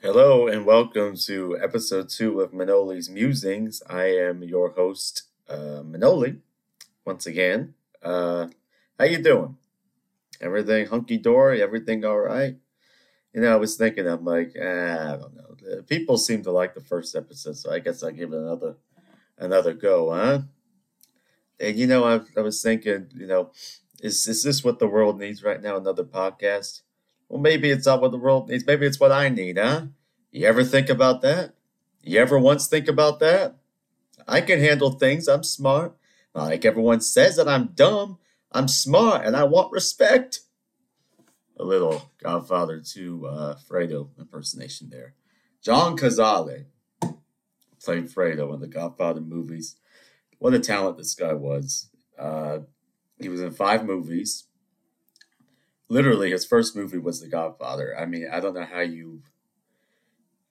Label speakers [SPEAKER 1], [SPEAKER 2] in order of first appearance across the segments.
[SPEAKER 1] Hello and welcome to episode two of Manoli's Musings. I am your host, uh, Manoli, once again. Uh, how you doing? Everything hunky dory? Everything all right? You know, I was thinking, I'm like, ah, I don't know. People seem to like the first episode, so I guess I'll give it another another go, huh? And you know, I, I was thinking, you know, is is this what the world needs right now? Another podcast? Well, maybe it's not what the world needs. Maybe it's what I need, huh? You ever think about that? You ever once think about that? I can handle things. I'm smart. Like everyone says that I'm dumb. I'm smart and I want respect. A little Godfather 2 uh, Fredo impersonation there. John Cazale played Fredo in the Godfather movies. What a talent this guy was. Uh, he was in five movies literally his first movie was The Godfather. I mean, I don't know how you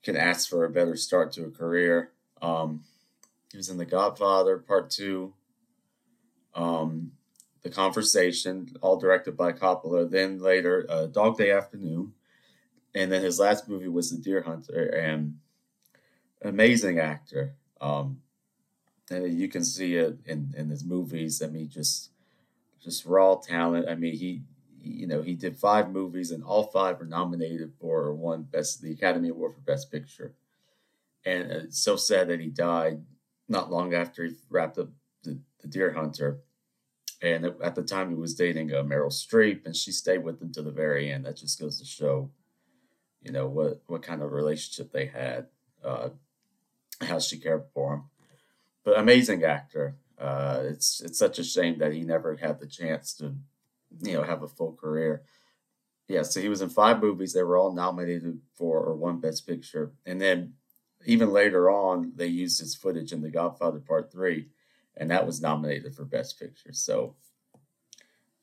[SPEAKER 1] can ask for a better start to a career. Um, he was in The Godfather Part Two, um, The Conversation, all directed by Coppola. Then later, uh, Dog Day Afternoon, and then his last movie was The Deer Hunter. And amazing actor. Um, and you can see it in, in his movies. I mean, just just raw talent. I mean, he you know, he did five movies, and all five were nominated for one best the Academy Award for Best Picture. And it's so sad that he died not long after he wrapped up the, the Deer Hunter. And at the time, he was dating uh, Meryl Streep, and she stayed with him to the very end. That just goes to show, you know, what what kind of relationship they had, uh, how she cared for him. But amazing actor. Uh, it's it's such a shame that he never had the chance to you know, have a full career. Yeah, so he was in five movies. They were all nominated for or won Best Picture. And then even later on, they used his footage in The Godfather Part 3, and that was nominated for Best Picture. So,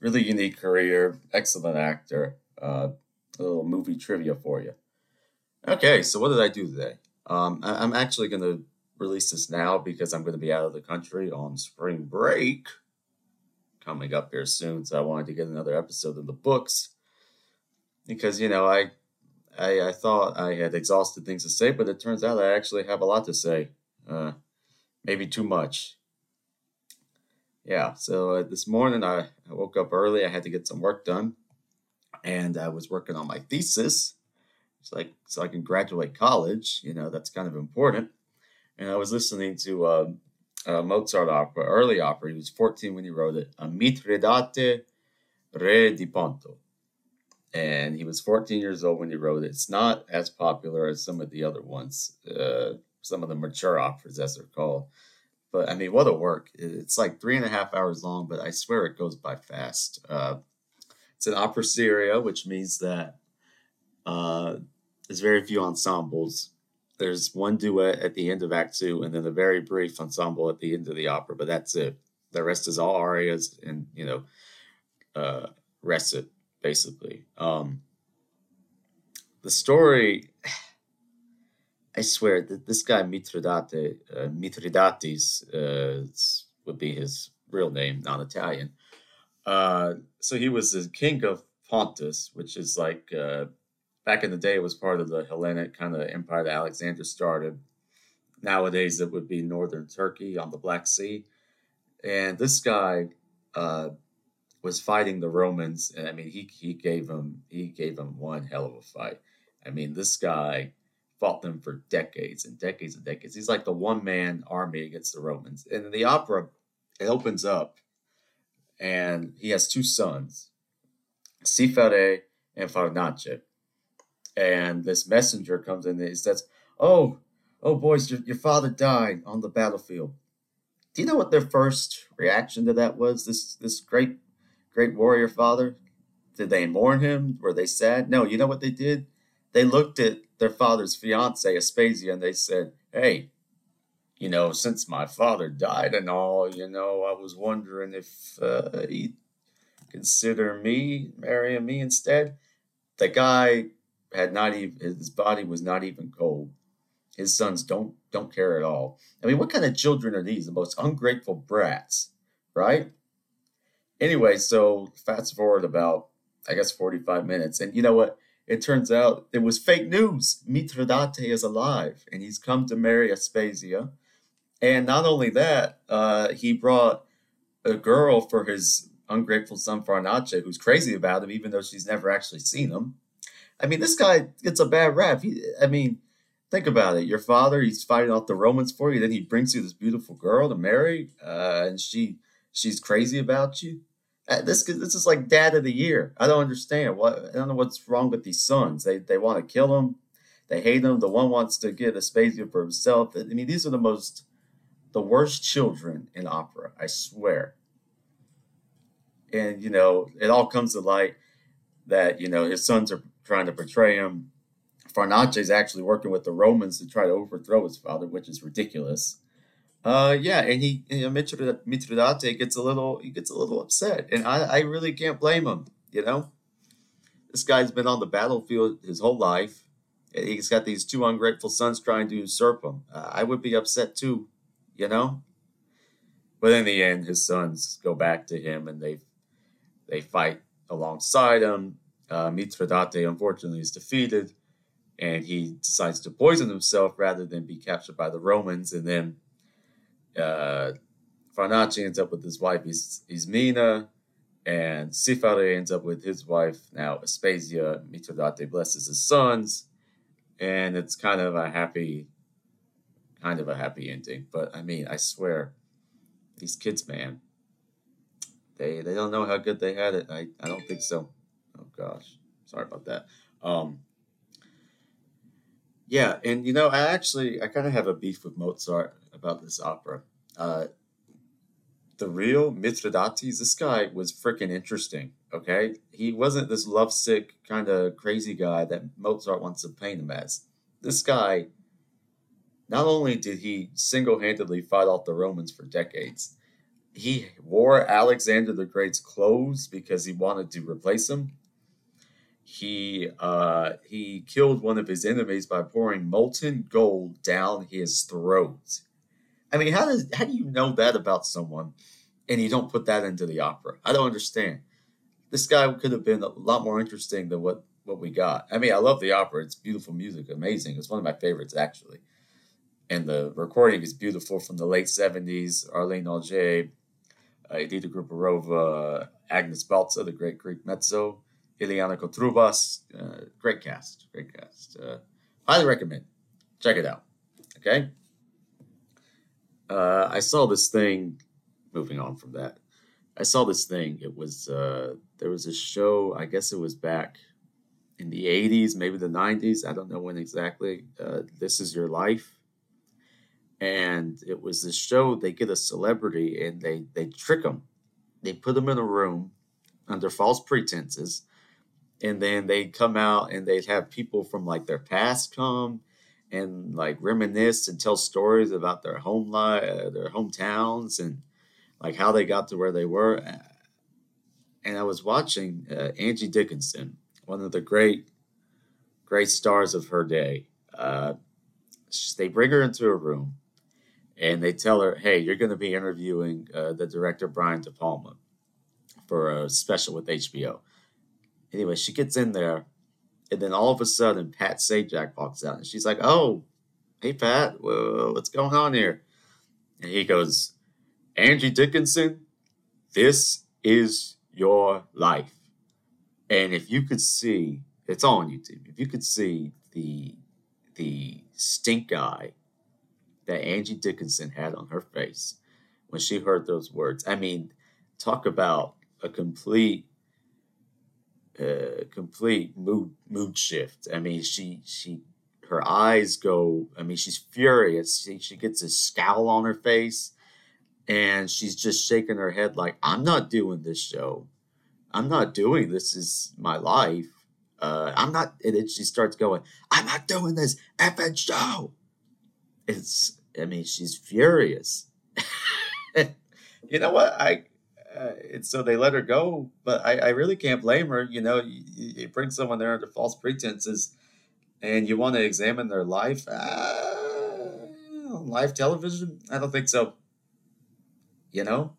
[SPEAKER 1] really unique career, excellent actor. Uh, a little movie trivia for you. Okay, so what did I do today? Um, I- I'm actually going to release this now because I'm going to be out of the country on spring break coming up here soon, so I wanted to get another episode in the books because you know I, I I thought I had exhausted things to say, but it turns out I actually have a lot to say, uh, maybe too much. Yeah, so uh, this morning I, I woke up early. I had to get some work done, and I was working on my thesis. It's like so I can graduate college. You know that's kind of important. And I was listening to um, uh, Mozart opera, early opera. He was 14 when he wrote it, a Mitridate Re di Ponto. And he was 14 years old when he wrote it. It's not as popular as some of the other ones, uh, some of the mature operas, as they're called. But I mean, what a work. It's like three and a half hours long, but I swear it goes by fast. Uh, it's an opera seria, which means that uh, there's very few ensembles there's one duet at the end of Act Two, and then a very brief ensemble at the end of the opera, but that's it. The rest is all arias and you know, uh, recit basically. Um, the story, I swear that this guy Mitridate, uh, Mithridates uh, would be his real name, not Italian. Uh, so he was the king of Pontus, which is like uh, back in the day, it was part of the Hellenic kind of empire that Alexander started. Nowadays, it would be northern Turkey on the Black Sea. And this guy uh, was fighting the Romans. And I mean, he, he gave them he gave them one hell of a fight. I mean, this guy fought them for decades and decades and decades. He's like the one man army against the Romans. And the opera, it opens up, and he has two sons, Sifare and Farnace and this messenger comes in and he says, "Oh, oh, boys, your, your father died on the battlefield." Do you know what their first reaction to that was? This this great great warrior father. Did they mourn him? Were they sad? No. You know what they did? They looked at their father's fiance, Aspasia, and they said, "Hey, you know, since my father died and all, you know, I was wondering if uh, he'd consider me marrying me instead." The guy had not even his body was not even cold. His sons don't don't care at all. I mean, what kind of children are these? The most ungrateful brats, right? Anyway, so fast forward about I guess 45 minutes. And you know what? it turns out it was fake news. Mitridate is alive, and he's come to marry Aspasia. And not only that, uh, he brought a girl for his ungrateful son Farnace, who's crazy about him, even though she's never actually seen him. I mean, this guy gets a bad rap. He, I mean, think about it. Your father, he's fighting off the Romans for you, then he brings you this beautiful girl to marry, uh, and she she's crazy about you. Uh, this this is like dad of the year. I don't understand what I don't know what's wrong with these sons. They they want to kill him. They hate him. The one wants to get Aspasia for himself. I mean, these are the most the worst children in opera. I swear. And you know, it all comes to light that you know his sons are trying to portray him. Farnace is actually working with the Romans to try to overthrow his father, which is ridiculous. Uh, yeah, and he you know, Mitridate gets a little he gets a little upset, and I, I really can't blame him. You know, this guy's been on the battlefield his whole life. He's got these two ungrateful sons trying to usurp him. Uh, I would be upset too, you know. But in the end, his sons go back to him, and they they fight alongside him. Uh, unfortunately is defeated, and he decides to poison himself rather than be captured by the Romans, and then uh, ends up with his wife, Is- Mina, and Sifare ends up with his wife, now Aspasia. Mitridate blesses his sons, and it's kind of a happy, kind of a happy ending. But I mean, I swear, these kids, man, they they don't know how good they had it. I, I don't think so. Oh gosh, sorry about that. Um, yeah, and you know, I actually I kind of have a beef with Mozart about this opera. Uh, the real Mithridates, this guy was freaking interesting. Okay, he wasn't this lovesick kind of crazy guy that Mozart wants to paint him as. This guy, not only did he single-handedly fight off the Romans for decades, he wore Alexander the Great's clothes because he wanted to replace him. He uh, he killed one of his enemies by pouring molten gold down his throat. I mean, how does how do you know that about someone, and you don't put that into the opera? I don't understand. This guy could have been a lot more interesting than what what we got. I mean, I love the opera; it's beautiful music, amazing. It's one of my favorites actually, and the recording is beautiful from the late seventies. Arleen Auger, uh, Edita Gruberova, Agnes Baltsa, the great Greek mezzo, Ileana Cotrubas, uh, great cast, great cast. Uh, highly recommend. Check it out. Okay uh, I saw this thing. Moving on from that, I saw this thing. It was uh, there was a show. I guess it was back in the '80s, maybe the '90s. I don't know when exactly. Uh, this is your life, and it was this show. They get a celebrity and they they trick them. They put them in a room under false pretenses, and then they come out and they'd have people from like their past come and like reminisce and tell stories about their home life, uh, their hometowns, and like how they got to where they were. And I was watching uh, Angie Dickinson, one of the great, great stars of her day. Uh, they bring her into a room, and they tell her, "Hey, you're going to be interviewing uh, the director Brian De Palma for a special with HBO." Anyway, she gets in there and then all of a sudden, Pat Sajak walks out, and she's like, "Oh, hey Pat, what's going on here?" And he goes, "Angie Dickinson, this is your life." And if you could see, it's on YouTube. If you could see the the stink eye that Angie Dickinson had on her face when she heard those words, I mean, talk about a complete a complete mood mood shift. I mean, she she her eyes go. I mean, she's furious. She she gets a scowl on her face, and she's just shaking her head like, "I'm not doing this show. I'm not doing this. Is my life. Uh, I'm not." And then she starts going, "I'm not doing this effing show." It's. I mean, she's furious. you know what? I uh, and so they let her go. But I, I really can't blame her. You know, you, you, bring someone there under false pretenses, and you want to examine their life. Uh, live television? I don't think so. You know,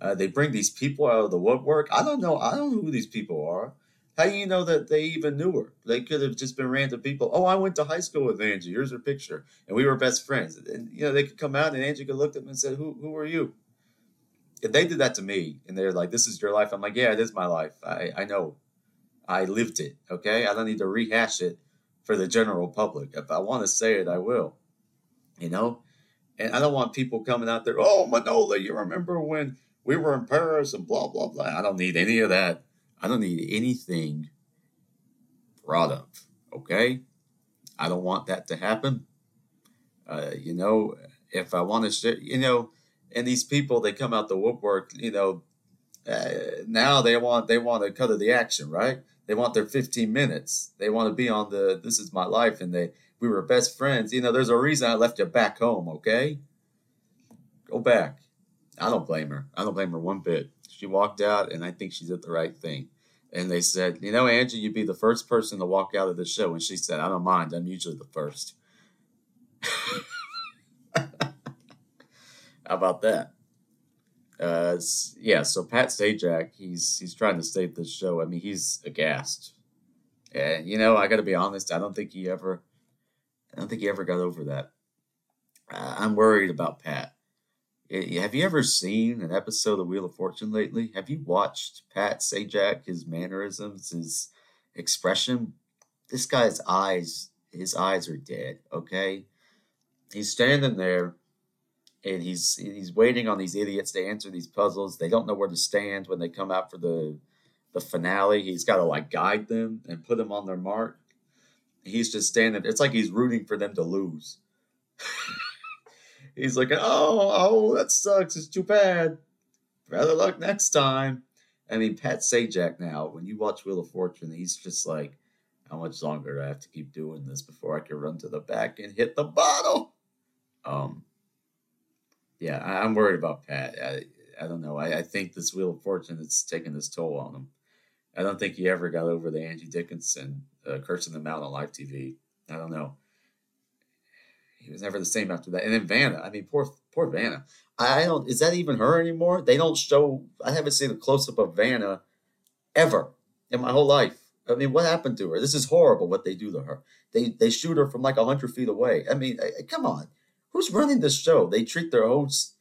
[SPEAKER 1] uh, they bring these people out of the woodwork. I don't know. I don't know who these people are. How do you know that they even knew her? They could have just been random people. Oh, I went to high school with Angie. Here's her picture, and we were best friends. And you know, they could come out, and Angie could look at them and say, "Who, who are you?" They did that to me, and they're like, "This is your life," I'm like, "Yeah, it is my life. I, I know. I lived it. Okay, I don't need to rehash it for the general public. If I want to say it, I will. You know, and I don't want people coming out there. Oh, Manoli, you remember when we were in Paris and blah blah blah. I don't need any of that. I don't need anything brought up. Okay? I don't want that to happen. Uh, you know, if I want to you know, and these people they come out the woodwork, you know, uh, now they want they want to cut of the action, right? They want their 15 minutes. They want to be on the this is my life and they we were best friends. You know, there's a reason I left you back home, okay? Go back. I don't blame her. I don't blame her one bit. She walked out, and I think she did the right thing. And they said, you know, Angie, you'd be the first person to walk out of the show. And she said, I don't mind. I'm usually the first. How about that? Uh, yeah, so Pat Sajak, he's he's trying to save this show. I mean, he's aghast. And you know, I got to be honest. I don't think he ever, I don't think he ever got over that. Uh, I'm worried about Pat. Have you ever seen an episode of Wheel of Fortune lately? Have you watched Pat Sajak, his mannerisms, his expression? This guy's eyes, his eyes are dead, okay? He's standing there and he's he's waiting on these idiots to answer these puzzles. They don't know where to stand when they come out for the the finale. He's got to like guide them and put them on their mark. He's just standing. It's like he's rooting for them to lose. He's like, oh, oh, that sucks. It's too bad. Better luck next time. I mean, Pat Sajak now, when you watch Wheel of Fortune, he's just like, how much longer do I have to keep doing this before I can run to the back and hit the bottle? Um, yeah, I, am worried about Pat. I, I don't know. I, I think this Wheel of Fortune is taking this toll on him. I don't think he ever got over the Angie Dickinson uh, cursing them out on live TV. I don't know he was never the same after that. And then Vanna, I mean, poor poor Vanna. I don't. Is that even her anymore? They don't show. I haven't seen a close up of Vanna ever in my whole life. I mean, what happened to her? This is horrible. What they do to her. They they shoot her from like hundred feet away. I mean, come on, who's running this show? They treat their hosts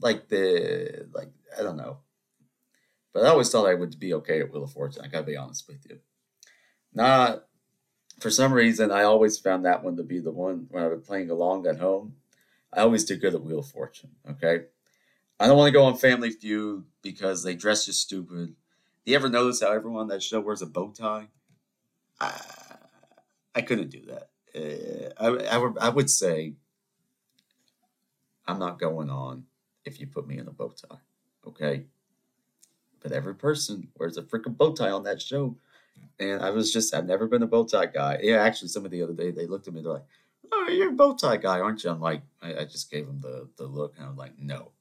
[SPEAKER 1] like the like I don't know. But I always thought I would be okay at Wheel of Fortune. I gotta be honest with you. Not for some reason, I always found that one to be the one when I was playing along at home. I always did good at Wheel of Fortune. Okay, I don't want to go on Family Feud because they dress you stupid. Do you ever notice how everyone on that show wears a bow tie? I, I couldn't do that. Uh, I, I, I would say I'm not going on if you put me in a bow tie. Okay, but every person wears a freaking bow tie on that show and I was just, I've never been a bow tie guy. Yeah, actually, some of the other day, they looked at me, they're like, oh, you're a bow tie guy, aren't you? I'm like, I, I just gave them the, the look, and I'm like, no.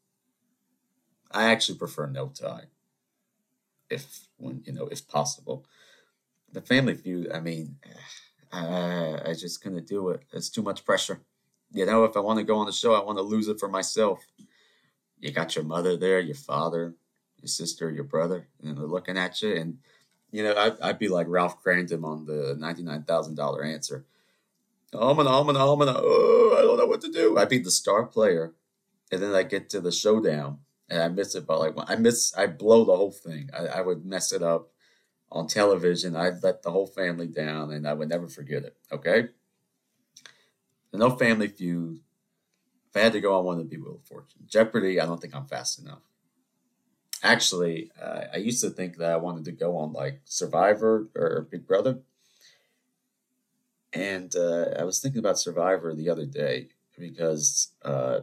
[SPEAKER 1] I actually prefer no tie, if, when, you know, if possible. The Family Feud, I mean, I, I just couldn't do it. It's too much pressure. You know, if I want to go on the show, I want to lose it for myself. You got your mother there, your father, your sister, your brother, and they're looking at you, and you know, I'd, I'd be like Ralph Kramden on the $99,000 answer. Oh, I'm an, I'm an, I'm an, oh, I don't know what to do. I'd be the star player. And then I get to the showdown and I miss it by like, I miss, I blow the whole thing. I, I would mess it up on television. I'd let the whole family down and I would never forget it. Okay. No family feud. If I had to go on one, of the Wheel of Fortune. Jeopardy, I don't think I'm fast enough actually, uh, I used to think that I wanted to go on like Survivor or Big Brother. And uh, I was thinking about Survivor the other day because uh,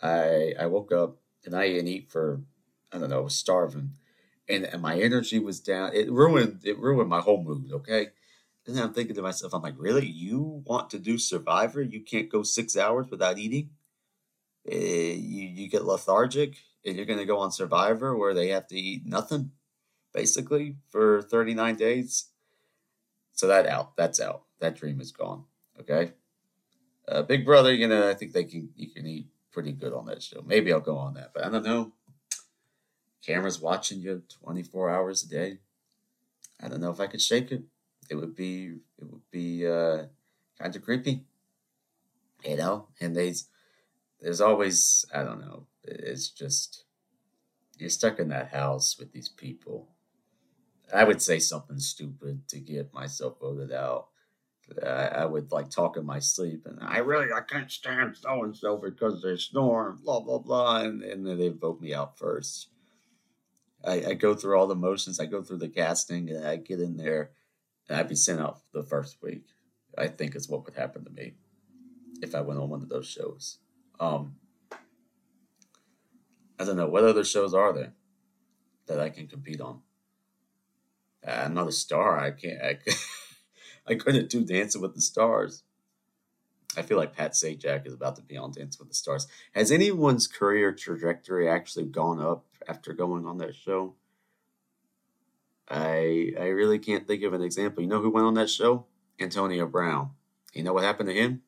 [SPEAKER 1] I I woke up and I didn't eat for I don't know, I was starving, and, and my energy was down. It ruined it ruined my whole mood. Okay, and then I'm thinking to myself, I'm like, really? You want to do Survivor? You can't go six hours without eating? Uh, you you get lethargic and you're going to go on Survivor where they have to eat nothing, basically, for 39 days. So that out. That's out. That dream is gone. Okay. Uh, Big Brother, you know, I think they can you can eat pretty good on that show. Maybe I'll go on that, but I don't know. Cameras watching you 24 hours a day. I don't know if I could shake it. It would be it would be uh, kind of creepy, you know. And there's there's always I don't know. It's just you're stuck in that house with these people. I would say something stupid to get myself voted out. I, I would like talk in my sleep, and I really I can't stand so and so because they snore, blah blah blah, and, and then they vote me out first. I, I go through all the motions. I go through the casting, and I get in there, I'd be sent out the first week. I think is what would happen to me if I went on one of those shows. Um, I don't know what other shows are there that I can compete on. I'm not a star. I can't. I, I couldn't do Dancing with the Stars. I feel like Pat Sajak is about to be on Dancing with the Stars. Has anyone's career trajectory actually gone up after going on that show? I I really can't think of an example. You know who went on that show? Antonio Brown. You know what happened to him?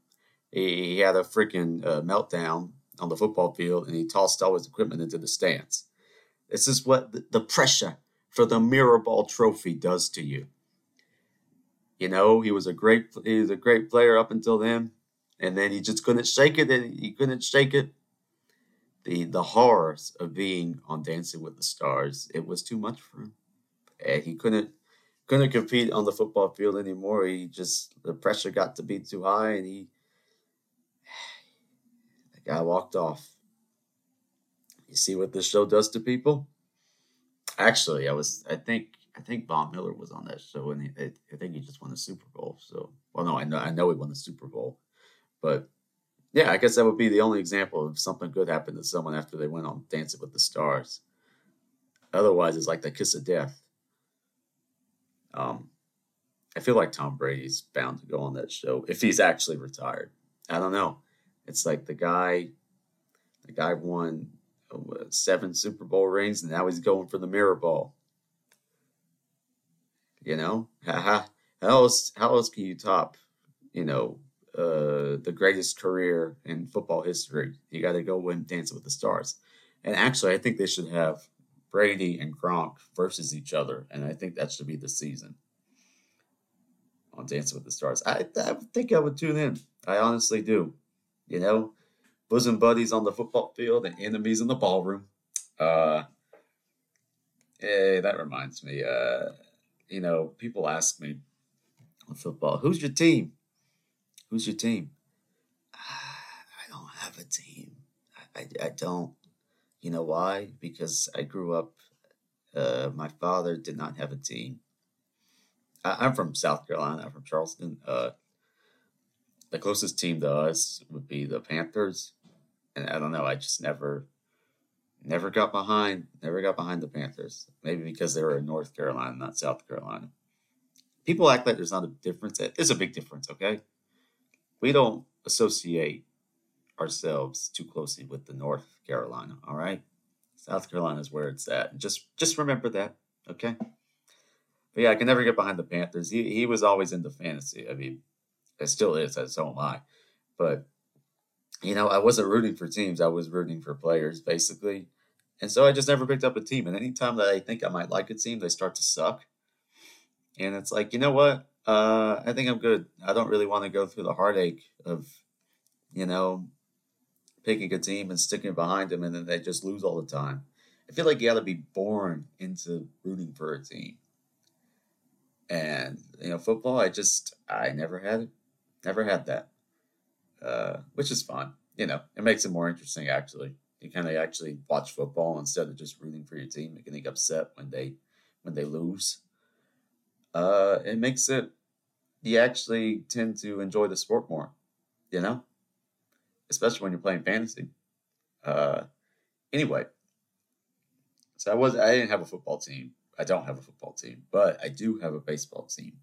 [SPEAKER 1] He, he had a freaking uh, meltdown on the football field and he tossed all his equipment into the stands. This is what the, the pressure for the Mirrorball Trophy does to you. You know, he was a great he was a great player up until then, and then he just couldn't shake it. And he couldn't shake it. The the horrors of being on Dancing with the Stars. It was too much for him. He couldn't couldn't compete on the football field anymore. He just the pressure got to be too high, and he the guy walked off. You see what this show does to people? Actually, I was I think I think Von Miller was on that show, and he, I think he just won the Super Bowl. So, well, no, I know I know he won the Super Bowl, but yeah, I guess that would be the only example of something good happened to someone after they went on Dancing with the Stars. Otherwise, it's like the kiss of death. Um, I feel like Tom Brady's bound to go on that show if he's actually retired. I don't know. It's like the guy, the guy won seven Super Bowl rings, and now he's going for the mirror ball. You know, how else how else can you top, you know, uh, the greatest career in football history? You got to go win Dancing with the Stars. And actually, I think they should have Brady and Gronk versus each other, and I think that should be the season on Dancing with the Stars. I, I think I would tune in. I honestly do. You know, bosom buddies on the football field and enemies in the ballroom. Uh, hey, that reminds me. Uh, you know, people ask me on football, who's your team? Who's your team? I don't have a team. I, I, I don't. You know why? Because I grew up, uh, my father did not have a team. I, am from South Carolina, I'm from Charleston. Uh, the closest team to us would be the Panthers. And I don't know, I just never Never got behind, never got behind the Panthers. Maybe because they were in North Carolina, not South Carolina. People act like there's not a difference. There's a big difference, okay? We don't associate ourselves too closely with the North Carolina, all right? South Carolina is where it's at. just just remember that, okay? But yeah, I can never get behind the Panthers. He he was always into fantasy. I mean, it still is, so am I. But you know, I wasn't rooting for teams. I was rooting for players, basically. And so I just never picked up a team. And anytime that I think I might like a team, they start to suck. And it's like, you know what? Uh, I think I'm good. I don't really want to go through the heartache of, you know, picking a team and sticking behind them and then they just lose all the time. I feel like you got to be born into rooting for a team. And, you know, football, I just, I never had. Never had that. Uh, which is fun. You know, it makes it more interesting actually. You kind of actually watch football instead of just rooting for your team and getting upset when they when they lose. Uh, it makes it you actually tend to enjoy the sport more. You know, especially when you're playing fantasy. Uh, anyway, so I was I didn't have a football team. I don't have a football team, but I do have a baseball team.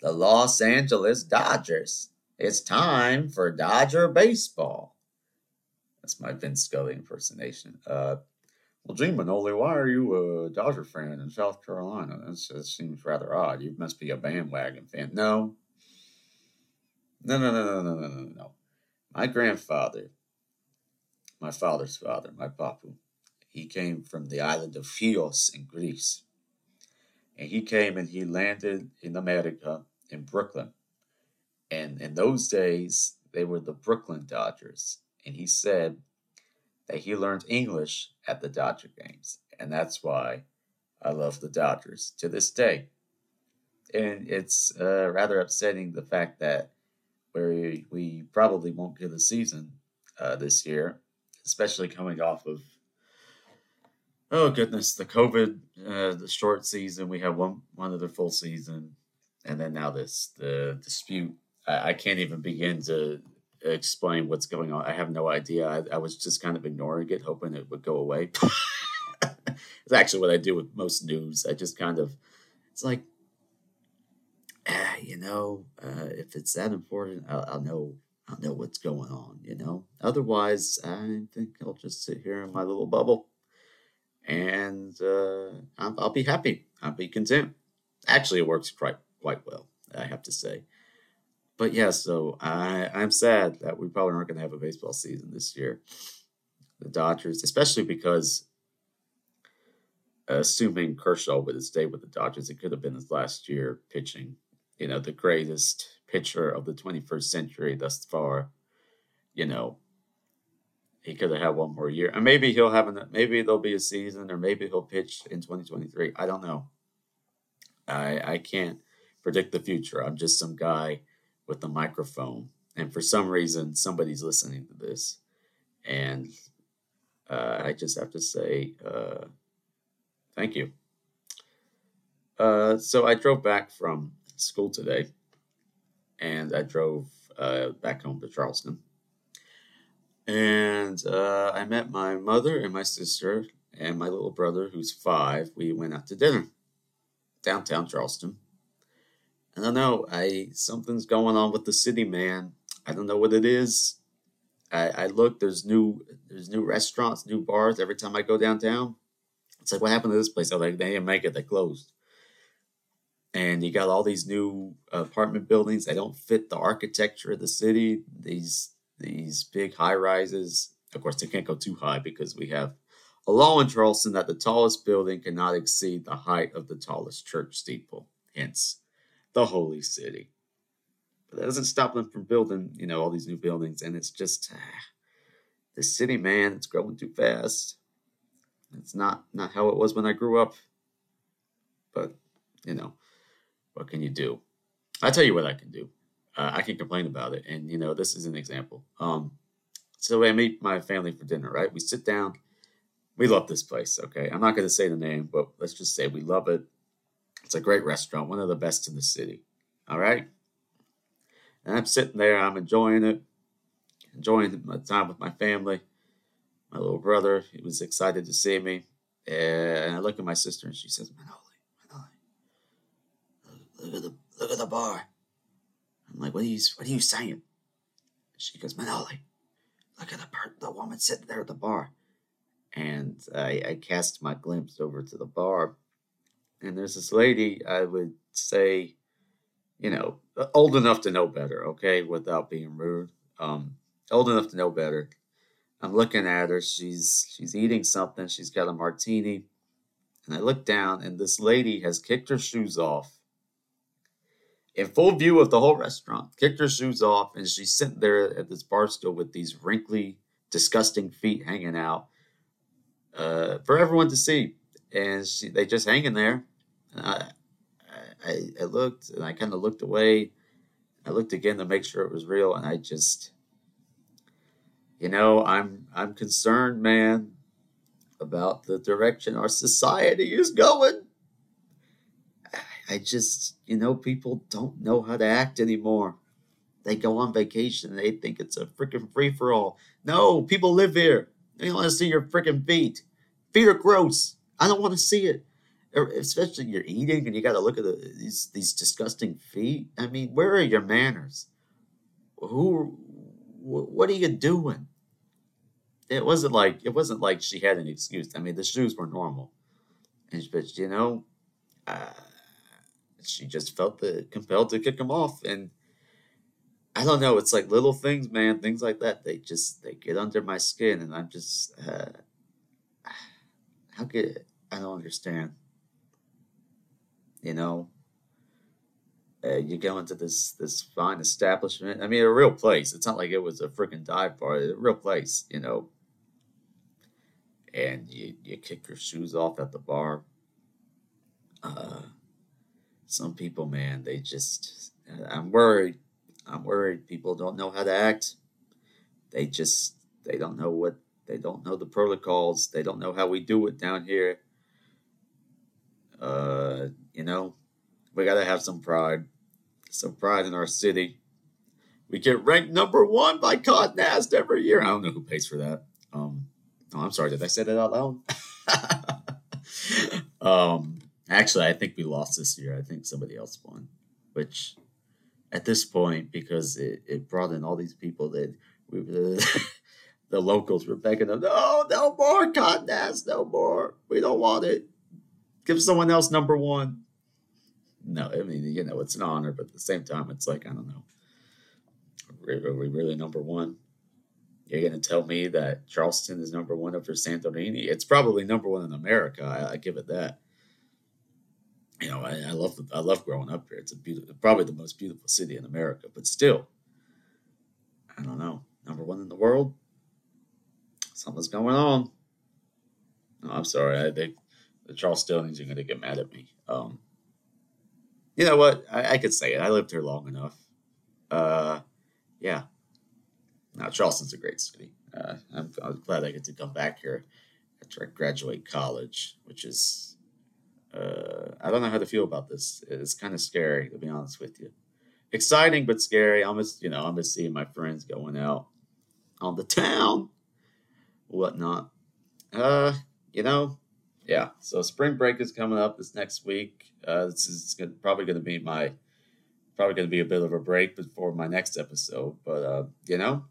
[SPEAKER 1] The Los Angeles Dodgers. It's time for Dodger baseball. That's my Vince Scully impersonation. Uh, well, Gene Manoli, why are you a Dodger fan in South Carolina? That's, that seems rather odd. You must be a bandwagon fan. No. No, no, no, no, no, no, no, no. My grandfather, my father's father, my papu, he came from the island of Chios in Greece. and he came and he landed in America in Brooklyn. And in those days, they were the Brooklyn Dodgers. And he said that he learned English at the Dodger games. And that's why I love the Dodgers to this day. And it's uh, rather upsetting the fact that we, we probably won't get a season uh, this year, especially coming off of oh goodness, the COVID, uh, the short season. We have one one other full season, and then now this the dispute. I, I can't even begin to explain what's going on. I have no idea. I, I was just kind of ignoring it, hoping it would go away. it's actually what I do with most news. I just kind of, it's like, ah, you know, uh, if it's that important, I'll, I'll know. I'll know what's going on, you know. Otherwise, I think I'll just sit here in my little bubble and uh, I'll, I'll, be happy. I'll be content. Actually, it works quite quite well, I have to say. But yeah, so I I'm sad that we probably aren't going to have a baseball season this year. The Dodgers, especially because assuming Kershaw would have stayed with the Dodgers, it could have been his last year pitching. You know, the greatest pitcher of the 21st century thus far. You know, he could have had one more year, and maybe he'll have an maybe there'll be a season, or maybe he'll pitch in 2023. I don't know. I I can't predict the future. I'm just some guy with a microphone, and for some reason, somebody's listening to this, and uh, I just have to say uh, thank you. Uh, so I drove back from school today, and I drove uh, back home to Charleston and uh, I met my mother and my sister and my little brother, who's five. We went out to dinner downtown Charleston. I don't know. I something's going on with the city, man. I don't know what it is. I, I look. There's new. There's new restaurants, new bars every time I go downtown. It's like, what happened to this place? I'm like, they didn't make it. They closed. And you got all these new apartment buildings. They don't fit the architecture of the city. These these big high rises. Of course, they can't go too high because we have a law in Charleston that the tallest building cannot exceed the height of the tallest church steeple, hence the holy city. But that doesn't stop them from building, you know, all these new buildings. And it's just ah, the city, man, it's growing too fast. It's not not how it was when I grew up. But, you know, what can you do? I tell you what I can do uh, I can complain about it. And you know, this is an example. Um, so I meet my family for dinner, right? We sit down. We love this place. Okay, I'm not going to say the name, but let's just say we love it. It's a great restaurant, one of the best in the city. All right. And I'm sitting there, I'm enjoying it, enjoying my time with my family. My little brother, he was excited to see me. And I look at my sister and she says, Manoli, look at the look at the bar. I'm like, what are you, what are you saying? She goes, Manoli, look at the, per- the woman sitting there at the bar. And I, I cast my glimpse over to the bar. And there's this lady, I would say, you know, old enough to know better, okay, without being rude. Um, old enough to know better. I'm looking at her. She's she's eating something. She's got a martini. And I look down, and this lady has kicked her shoes off in full view of the whole restaurant, kicked her shoes off, and she's sitting there at this bar stool with these wrinkly, disgusting feet hanging out uh, for everyone to see. And she, they just hanging there. I, I, I looked and I kind of looked away. I looked again to make sure it was real, and I just, you know, I'm I'm concerned, man, about the direction our society is going. I just, you know, people don't know how to act anymore. They go on vacation and they think it's a freaking free for all. No, people live here. They don't want to see your freaking feet. Feet are gross. I don't want to see it. Especially you're eating and you got to look at the, these these disgusting feet. I mean, where are your manners? Who? What are you doing? It wasn't like it wasn't like she had an excuse. I mean, the shoes were normal, and but you know, uh, she just felt the compelled to kick him off and I don't know. It's like little things, man. Things like that. They just they get under my skin, and I'm just uh, how could I don't understand. you know, uh, you go into this this fine establishment. I mean, a real place. It's not like it was a freaking dive bar. A real place, you know. And you you kick your shoes off at the bar. Uh, some people, man, they just. I'm worried. I'm worried. People don't know how to act. They just they don't know what they don't know the protocols. They don't know how we do it down here. Uh, you know, we gotta have some pride, some pride in our city. We get ranked number one by Condé Nast every year. I don't know who pays for that. Um, oh, I'm sorry. Did I say that out loud? um, actually, I think we lost this year. I think somebody else won, which at this point, because it, it brought in all these people that we, the the locals were begging them, no, no more Nast, no more. We don't want it. Give someone else number one. No, I mean, you know, it's an honor, but at the same time, it's like, I don't know. Are we really number one? You're going to tell me that Charleston is number one over Santorini? It's probably number one in America. I, I give it that. You know, I, I love I love growing up here. It's a beautiful, probably the most beautiful city in America. But still, I don't know. Number one in the world something's going on. No, I'm sorry. I think the Charlestonians are going to get mad at me. Um, you know what? I, I, could say it. I lived here long enough. Uh, yeah. Now, Charleston's a great city. Uh, I'm, I'm, glad I get to come back here after I graduate college, which is, uh, I don't know how to feel about this. It's kind of scary, to be honest with you. Exciting, but scary. I'm just, you know, I'm just seeing my friends going out on the town whatnot. Uh, you know, yeah. So spring break is coming up this next week. Uh, this is gonna, probably going to be my probably going to be a bit of a break before my next episode. But uh, you know,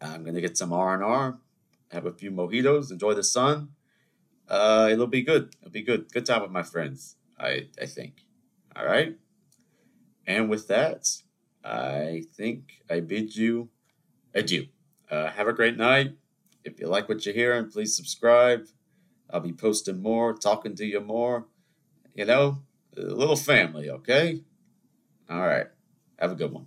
[SPEAKER 1] I'm going to get some R and R, have a few mojitos, enjoy the sun. Uh, it'll be good. It'll be good. Good time with my friends. I I think. All right. And with that, I think I bid you adieu. Uh, have a great night. If you like what you're hearing, please subscribe. I'll be posting more, talking to you more. You know, a little family, okay? All right. Have a good one.